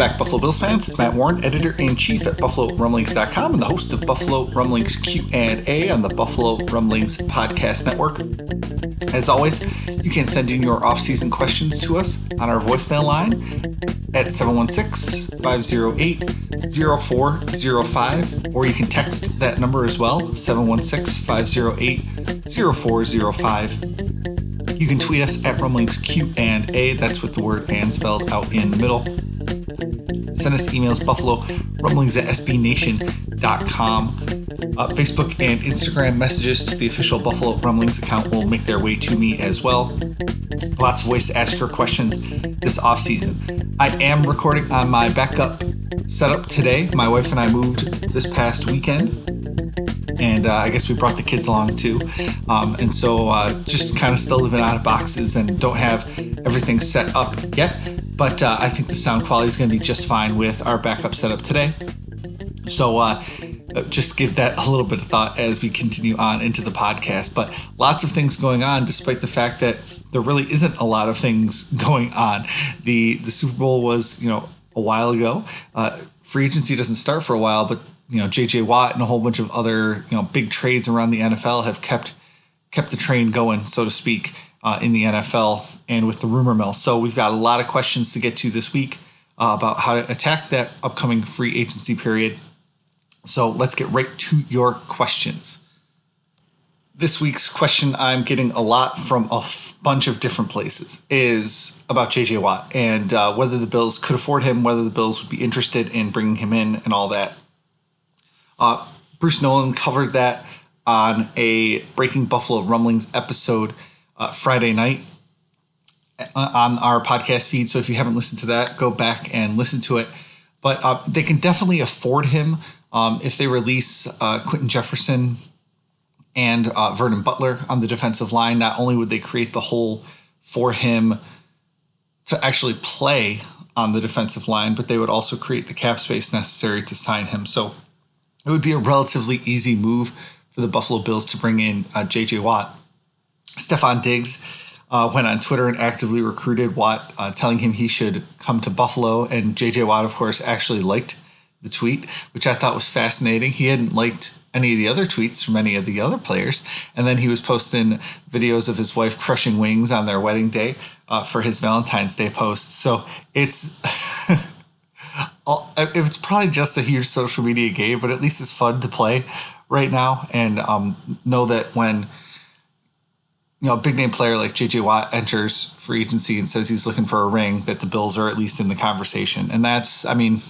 Back, Buffalo Bills fans. It's Matt Warren, editor-in-chief at BuffaloRumblings.com and the host of Buffalo Rumblings Q&A on the Buffalo Rumblings Podcast Network. As always, you can send in your off-season questions to us on our voicemail line at 716-508-0405, or you can text that number as well, 716-508-0405. You can tweet us at Rumblings Q and A. That's with the word and spelled out in the middle. Send us emails, buffalo rumblings at sbnation.com. Uh, Facebook and Instagram messages to the official Buffalo Rumblings account will make their way to me as well. Lots of ways to ask your questions this off season. I am recording on my backup setup today. My wife and I moved this past weekend and uh, I guess we brought the kids along too. Um, and so uh, just kind of still living out of boxes and don't have everything set up yet. But uh, I think the sound quality is going to be just fine with our backup setup today. So uh, just give that a little bit of thought as we continue on into the podcast. But lots of things going on, despite the fact that there really isn't a lot of things going on. The the Super Bowl was you know a while ago. Uh, free agency doesn't start for a while, but you know J.J. Watt and a whole bunch of other you know big trades around the NFL have kept kept the train going, so to speak, uh, in the NFL and with the rumor mill. So we've got a lot of questions to get to this week uh, about how to attack that upcoming free agency period. So let's get right to your questions. This week's question I'm getting a lot from a f- bunch of different places is about JJ Watt and uh, whether the Bills could afford him, whether the Bills would be interested in bringing him in, and all that. Uh, Bruce Nolan covered that on a Breaking Buffalo Rumblings episode uh, Friday night on our podcast feed. So if you haven't listened to that, go back and listen to it. But uh, they can definitely afford him um, if they release uh, Quinton Jefferson and uh, Vernon Butler on the defensive line. Not only would they create the hole for him to actually play on the defensive line, but they would also create the cap space necessary to sign him. So it would be a relatively easy move for the Buffalo Bills to bring in uh, J.J. Watt. Stefon Diggs uh, went on Twitter and actively recruited Watt, uh, telling him he should come to Buffalo. And J.J. Watt, of course, actually liked the tweet, which I thought was fascinating. He hadn't liked any of the other tweets from any of the other players. And then he was posting videos of his wife crushing wings on their wedding day uh, for his Valentine's Day post. So it's. it's probably just a huge social media game, but at least it's fun to play right now and um, know that when you know a big name player like JJ Watt enters free agency and says he's looking for a ring, that the Bills are at least in the conversation, and that's I mean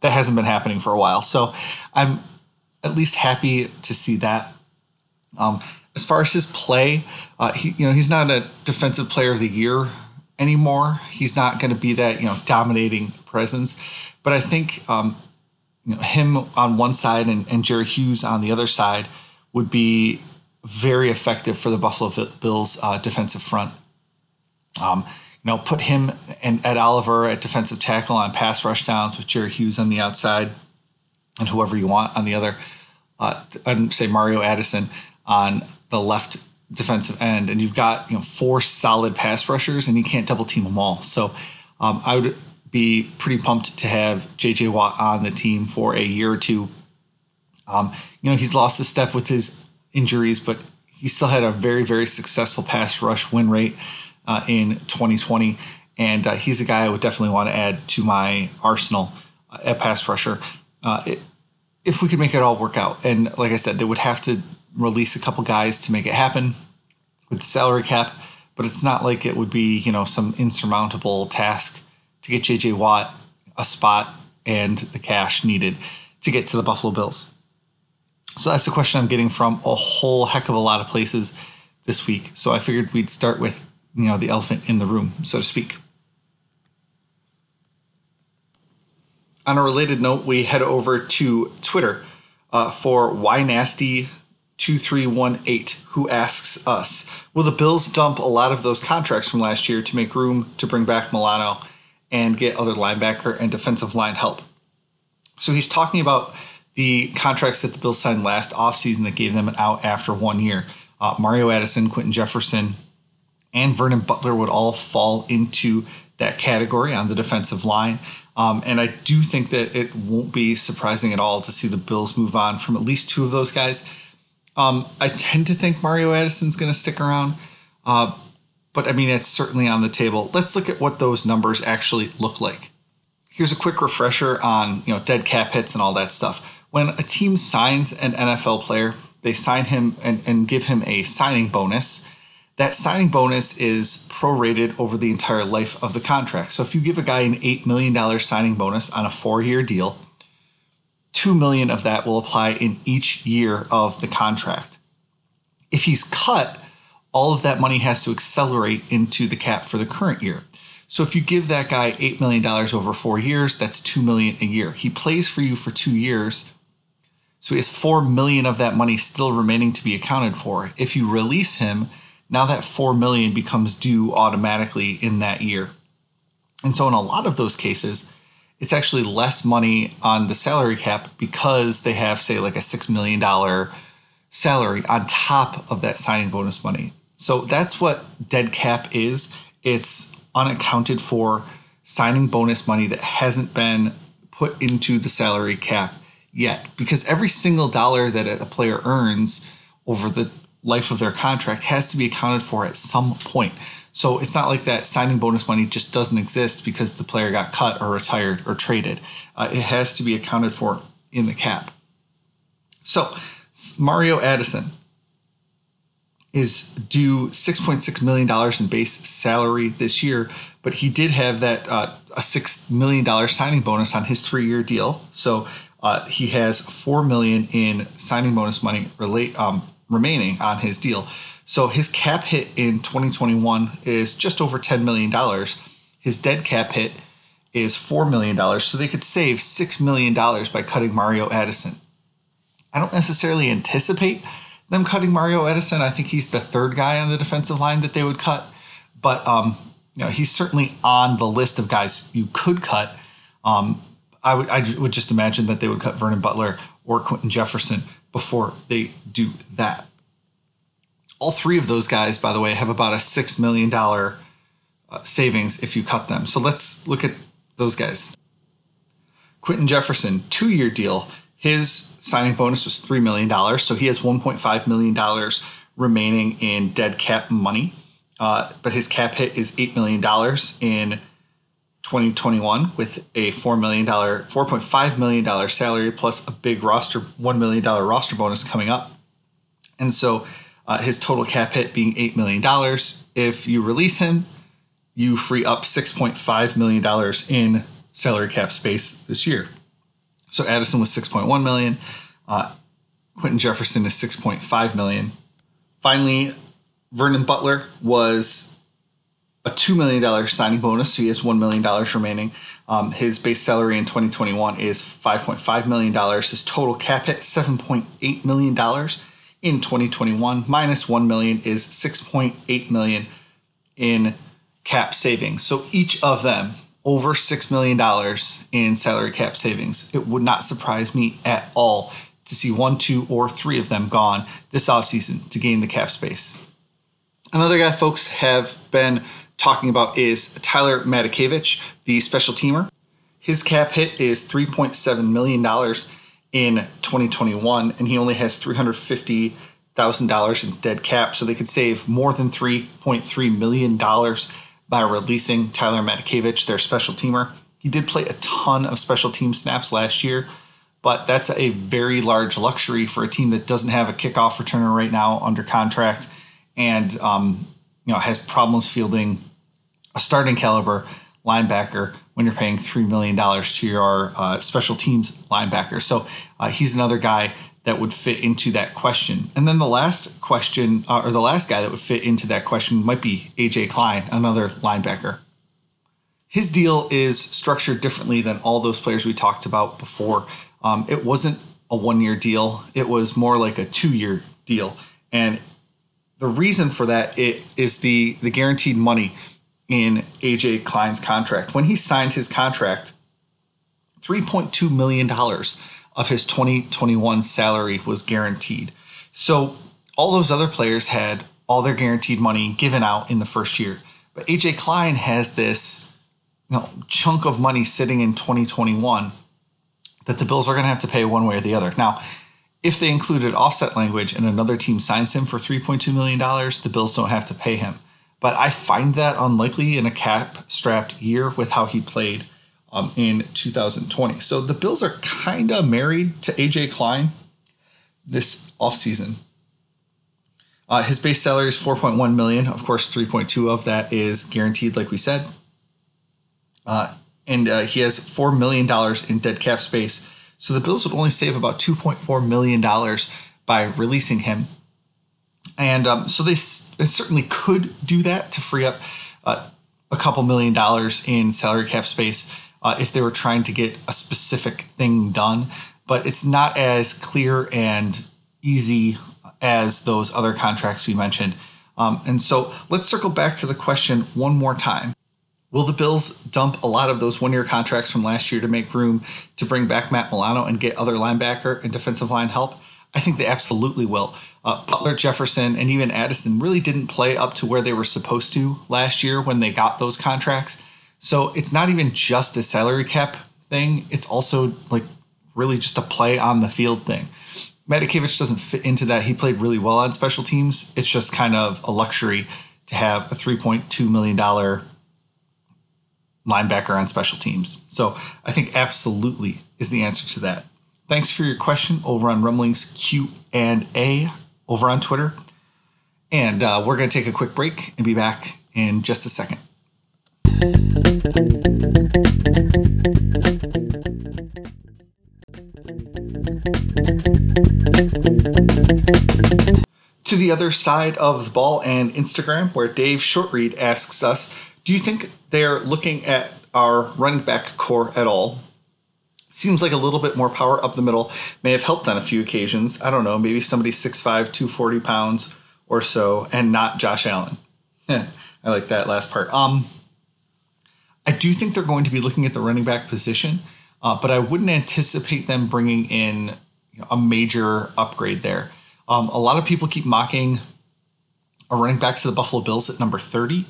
that hasn't been happening for a while, so I'm at least happy to see that. Um, as far as his play, uh, he you know he's not a defensive player of the year anymore. He's not going to be that you know dominating presence, but I think um, you know, him on one side and, and Jerry Hughes on the other side would be very effective for the Buffalo Bills uh, defensive front. Um, you know, put him and Ed Oliver at defensive tackle on pass rush downs with Jerry Hughes on the outside, and whoever you want on the other. Uh, and say Mario Addison on the left defensive end, and you've got you know four solid pass rushers, and you can't double team them all. So um, I would be pretty pumped to have JJ Watt on the team for a year or two. Um, you know, he's lost a step with his injuries, but he still had a very, very successful pass rush win rate uh, in 2020. And uh, he's a guy I would definitely want to add to my arsenal uh, at pass rusher. Uh, it, if we could make it all work out. And like I said, they would have to release a couple guys to make it happen with the salary cap, but it's not like it would be, you know, some insurmountable task to get JJ Watt a spot and the cash needed to get to the Buffalo Bills. So that's the question I'm getting from a whole heck of a lot of places this week. So I figured we'd start with, you know, the elephant in the room, so to speak. On a related note, we head over to Twitter uh, for Why Nasty 2318, who asks us Will the Bills dump a lot of those contracts from last year to make room to bring back Milano and get other linebacker and defensive line help? So he's talking about the contracts that the Bills signed last offseason that gave them an out after one year. Uh, Mario Addison, Quinton Jefferson, and Vernon Butler would all fall into that category on the defensive line. Um, and I do think that it won't be surprising at all to see the Bills move on from at least two of those guys. Um, I tend to think Mario Addison's going to stick around, uh, but I mean, it's certainly on the table. Let's look at what those numbers actually look like. Here's a quick refresher on you know dead cap hits and all that stuff. When a team signs an NFL player, they sign him and, and give him a signing bonus. That signing bonus is prorated over the entire life of the contract. So if you give a guy an $8 million signing bonus on a four year deal, 2 million of that will apply in each year of the contract. If he's cut, all of that money has to accelerate into the cap for the current year. So if you give that guy $8 million over 4 years, that's 2 million a year. He plays for you for 2 years. So he has 4 million of that money still remaining to be accounted for. If you release him, now that 4 million becomes due automatically in that year. And so in a lot of those cases, it's actually less money on the salary cap because they have, say, like a $6 million salary on top of that signing bonus money. So that's what dead cap is it's unaccounted for signing bonus money that hasn't been put into the salary cap yet. Because every single dollar that a player earns over the life of their contract has to be accounted for at some point. So it's not like that signing bonus money just doesn't exist because the player got cut or retired or traded. Uh, it has to be accounted for in the cap. So Mario Addison is due $6.6 million in base salary this year, but he did have that uh, a $6 million signing bonus on his three year deal. So uh, he has 4 million in signing bonus money relate, um, remaining on his deal. So his cap hit in 2021 is just over $10 million. His dead cap hit is $4 million. So they could save $6 million by cutting Mario Addison. I don't necessarily anticipate them cutting Mario Addison. I think he's the third guy on the defensive line that they would cut. But um, you know, he's certainly on the list of guys you could cut. Um, I would I would just imagine that they would cut Vernon Butler or Quinton Jefferson before they do that. All three of those guys, by the way, have about a $6 million uh, savings if you cut them. So let's look at those guys. Quinton Jefferson, two year deal. His signing bonus was $3 million. So he has $1.5 million remaining in dead cap money. Uh, but his cap hit is $8 million in 2021 with a $4 million, $4.5 million salary plus a big roster, $1 million roster bonus coming up. And so uh, his total cap hit being $8 million. If you release him, you free up $6.5 million in salary cap space this year. So Addison was 6.1 million. Uh, Quinton Jefferson is 6.5 million. Finally, Vernon Butler was a $2 million signing bonus, so he has $1 million remaining. Um, his base salary in 2021 is $5.5 million. His total cap hit, $7.8 million in 2021 Minus $1 million is 6.8 million in cap savings. So each of them over 6 million dollars in salary cap savings. It would not surprise me at all to see one, two, or three of them gone this offseason to gain the cap space. Another guy folks have been talking about is Tyler Matakevich, the special teamer. His cap hit is $3.7 million in 2021, and he only has $350,000 in dead cap, so they could save more than $3.3 million by releasing Tyler Matakevich, their special teamer. He did play a ton of special team snaps last year, but that's a very large luxury for a team that doesn't have a kickoff returner right now under contract and um, you know has problems fielding a starting caliber linebacker when you're paying $3 million to your uh, special teams linebacker. So uh, he's another guy that would fit into that question. And then the last question, uh, or the last guy that would fit into that question, might be AJ Klein, another linebacker. His deal is structured differently than all those players we talked about before. Um, it wasn't a one year deal, it was more like a two year deal. And the reason for that it is the, the guaranteed money in AJ Klein's contract. When he signed his contract, $3.2 million of his 2021 salary was guaranteed. So all those other players had all their guaranteed money given out in the first year. But AJ Klein has this you know, chunk of money sitting in 2021 that the Bills are going to have to pay one way or the other. Now, if they included offset language and another team signs him for $3.2 million, the Bills don't have to pay him. But I find that unlikely in a cap strapped year with how he played um, in 2020. So the Bills are kind of married to AJ Klein this offseason. Uh, his base salary is 4.1 million. Of course, 3.2 of that is guaranteed, like we said. Uh, and uh, he has four million dollars in dead cap space. So the Bills would only save about 2.4 million dollars by releasing him. And um, so they, they, certainly could do that to free up uh, a couple million dollars in salary cap space uh, if they were trying to get a specific thing done. But it's not as clear and easy as those other contracts we mentioned. Um, and so let's circle back to the question one more time. Will the Bills dump a lot of those one year contracts from last year to make room to bring back Matt Milano and get other linebacker and defensive line help? I think they absolutely will. Uh, Butler, Jefferson, and even Addison really didn't play up to where they were supposed to last year when they got those contracts. So it's not even just a salary cap thing, it's also like really just a play on the field thing. Matakevich doesn't fit into that. He played really well on special teams. It's just kind of a luxury to have a $3.2 million linebacker on special teams. So I think absolutely is the answer to that. Thanks for your question over on Rumblings Q and A over on Twitter. And uh, we're going to take a quick break and be back in just a second. To the other side of the ball and Instagram, where Dave Shortreed asks us, do you think they're looking at our running back core at all? Seems like a little bit more power up the middle may have helped on a few occasions. I don't know, maybe somebody 6'5, 240 pounds or so, and not Josh Allen. I like that last part. Um, I do think they're going to be looking at the running back position, uh, but I wouldn't anticipate them bringing in you know, a major upgrade there. Um, a lot of people keep mocking a running back to the Buffalo Bills at number 30.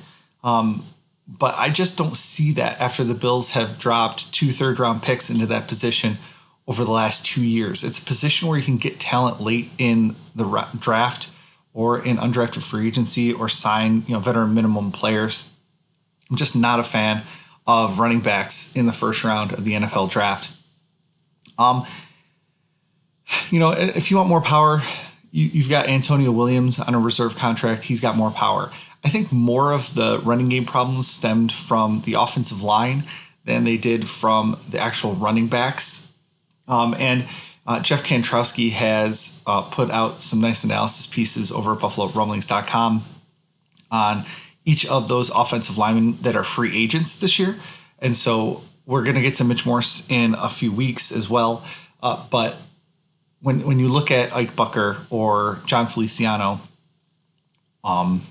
Um, but I just don't see that after the Bills have dropped two third round picks into that position over the last two years. It's a position where you can get talent late in the draft or in undrafted free agency or sign you know veteran minimum players. I'm just not a fan of running backs in the first round of the NFL draft. Um, you know, if you want more power, you, you've got Antonio Williams on a reserve contract. He's got more power. I think more of the running game problems stemmed from the offensive line than they did from the actual running backs. Um, and uh, Jeff Kantrowski has uh, put out some nice analysis pieces over at BuffaloRumblings.com on each of those offensive linemen that are free agents this year. And so we're going to get to Mitch Morse in a few weeks as well. Uh, but when when you look at Ike Boettger or Jon Feliciano, um,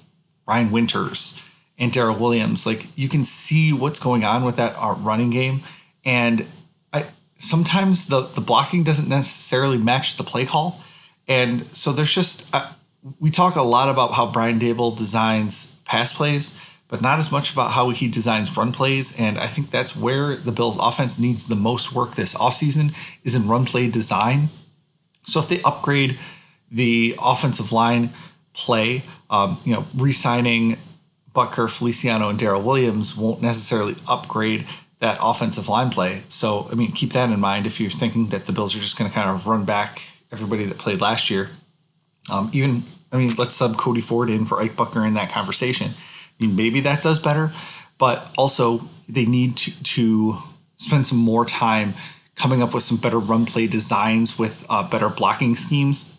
Brian Winters and Daryl Williams. Like you can see what's going on with that uh, running game, and I sometimes the the blocking doesn't necessarily match the play call, and so there's just uh, we talk a lot about how Brian Daboll designs pass plays, but not as much about how he designs run plays. And I think that's where the Bills offense needs the most work this offseason is in run play design. So if they upgrade the offensive line play, um, you know, re-signing Boettger, Feliciano, and Daryl Williams won't necessarily upgrade that offensive line play. So, I mean, keep that in mind if you're thinking that the Bills are just going to kind of run back everybody that played last year. Um, even, I mean, let's sub Cody Ford in for Ike Boettger in that conversation. I mean, maybe that does better, but also they need to, to spend some more time coming up with some better run play designs with uh, better blocking schemes.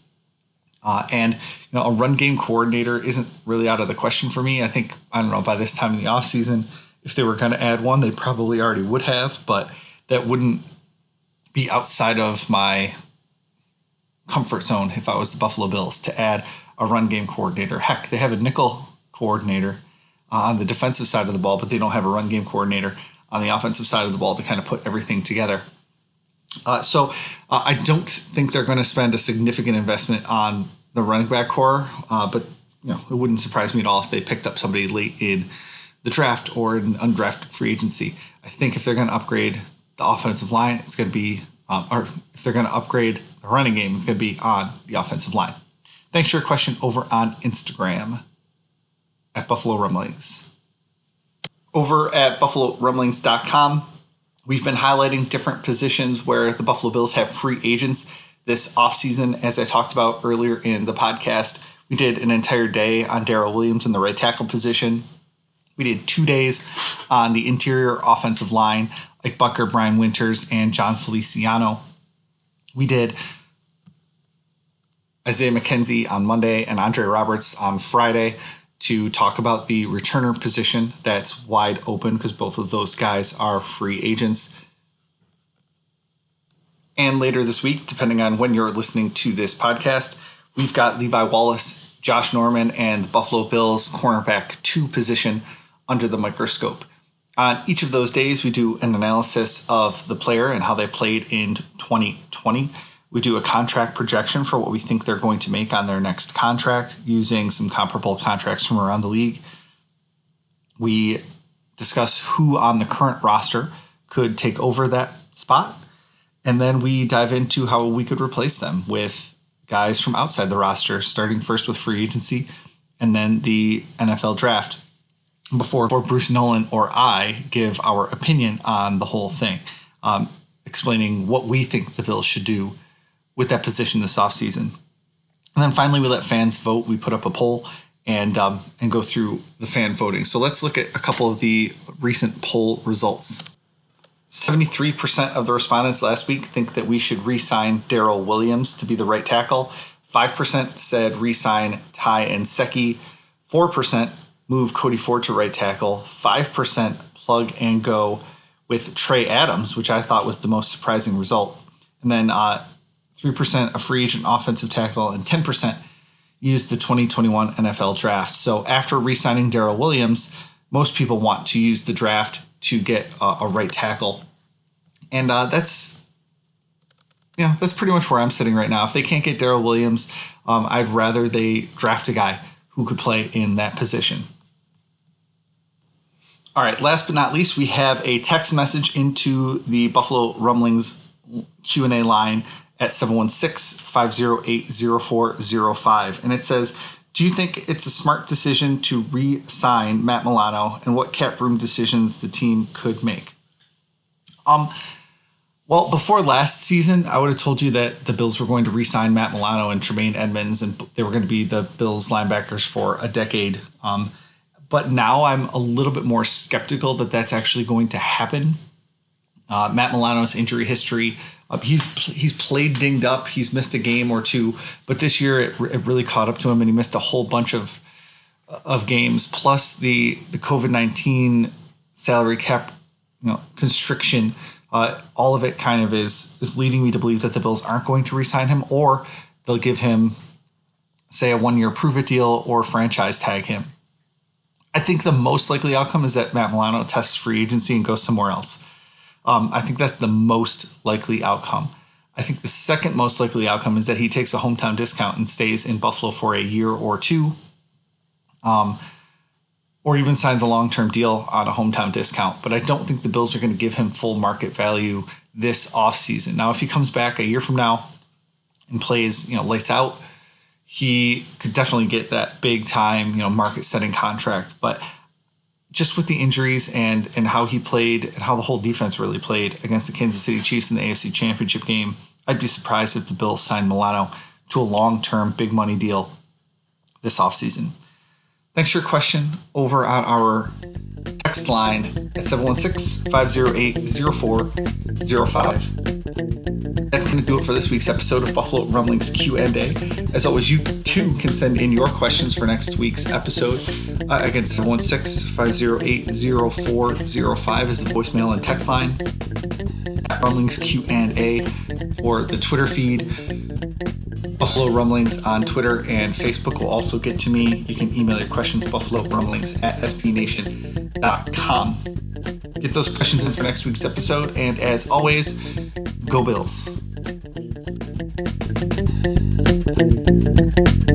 Uh, and you know, a run game coordinator isn't really out of the question for me. I think I don't know by this time in the offseason, if they were going to add one, they probably already would have, but that wouldn't be outside of my comfort zone if I was the Buffalo Bills to add a run game coordinator. Heck, they have a nickel coordinator uh, on the defensive side of the ball, but they don't have a run game coordinator on the offensive side of the ball to kind of put everything together. Uh, so uh, I don't think they're going to spend a significant investment on the running back core, uh, but you know it wouldn't surprise me at all if they picked up somebody late in the draft or in undrafted free agency. I think if they're going to upgrade the offensive line, it's going to be, um, or if they're going to upgrade the running game, it's going to be on the offensive line. Thanks for your question over on Instagram at Buffalo Rumblings. Over at BuffaloRumblings.com, we've been highlighting different positions where the Buffalo Bills have free agents this offseason. As I talked about earlier in the podcast, we did an entire day on Daryl Williams in the right tackle position. We did two days on the interior offensive line, like Boettger, Brian Winters, and Jon Feliciano. We did Isaiah McKenzie on Monday and Andre Roberts on Friday to talk about the returner position that's wide open because both of those guys are free agents. And later this week, depending on when you're listening to this podcast, we've got Levi Wallace, Josh Norman, and Buffalo Bills cornerback two position under the microscope. On each of those days, we do an analysis of the player and how they played in 2020. We do a contract projection for what we think they're going to make on their next contract using some comparable contracts from around the league. We discuss who on the current roster could take over that spot. And then we dive into how we could replace them with guys from outside the roster, starting first with free agency and then the NFL draft before, Bruce Nolan or I give our opinion on the whole thing, um, explaining what we think the Bills should do with that position this offseason. And then finally, we let fans vote. We put up a poll and um, and go through the fan voting. So let's look at a couple of the recent poll results. 73% of the respondents last week think that we should re sign Daryl Williams to be the right tackle. 5% said re sign Ty Nsekhe. 4% move Cody Ford to right tackle. 5% plug and go with Trey Adams, which I thought was the most surprising result. And then uh, 3% a free agent offensive tackle, and 10% used the 2021 NFL draft. So after re signing Daryl Williams, most people want to use the draft to get a, a right tackle. And uh, that's yeah, that's pretty much where I'm sitting right now. If they can't get Daryl Williams, um, I'd rather they draft a guy who could play in that position. All right, last but not least, we have a text message into the Buffalo Rumblings Q&A line at 716-508-0405 and it says, "Do you think it's a smart decision to re-sign Matt Milano and what cap room decisions the team could make?" Um well, before last season, I would have told you that the Bills were going to re-sign Matt Milano and Tremaine Edmunds, and they were going to be the Bills linebackers for a decade. Um, but now I'm a little bit more skeptical that that's actually going to happen. Uh, Matt Milano's injury history, uh, he's he's played dinged up. He's missed a game or two, but this year it, it really caught up to him, and he missed a whole bunch of of games. Plus the the COVID nineteen salary cap, you know, constriction uh, all of it kind of is is leading me to believe that the Bills aren't going to re-sign him, or they'll give him, say, a one-year prove-it deal or franchise tag him. I think the most likely outcome is that Matt Milano tests free agency and goes somewhere else. Um, I think that's the most likely outcome. I think the second most likely outcome is that he takes a hometown discount and stays in Buffalo for a year or two. Um, or even signs a long term deal on a hometown discount. But I don't think the Bills are going to give him full market value this offseason. Now, if he comes back a year from now and plays, you know, lights out, he could definitely get that big time, you know, market setting contract. But just with the injuries and and how he played and how the whole defense really played against the Kansas City Chiefs in the AFC Championship game, I'd be surprised if the Bills signed Milano to a long-term big money deal this offseason. Thanks for your question over on our text line at 716 508 0405. That's going to do it for this week's episode of Buffalo Rumblings Q&A. As always, you too can send in your questions for next week's episode. Uh, again, 716-508-0405 is the voicemail and text line. At Rumblings Q&A for the Twitter feed. Buffalo Rumblings on Twitter and Facebook will also get to me. You can email your questions, buffalo rumblings at sbnation.com. Get those questions in for next week's episode. And as always, go Bills. thank you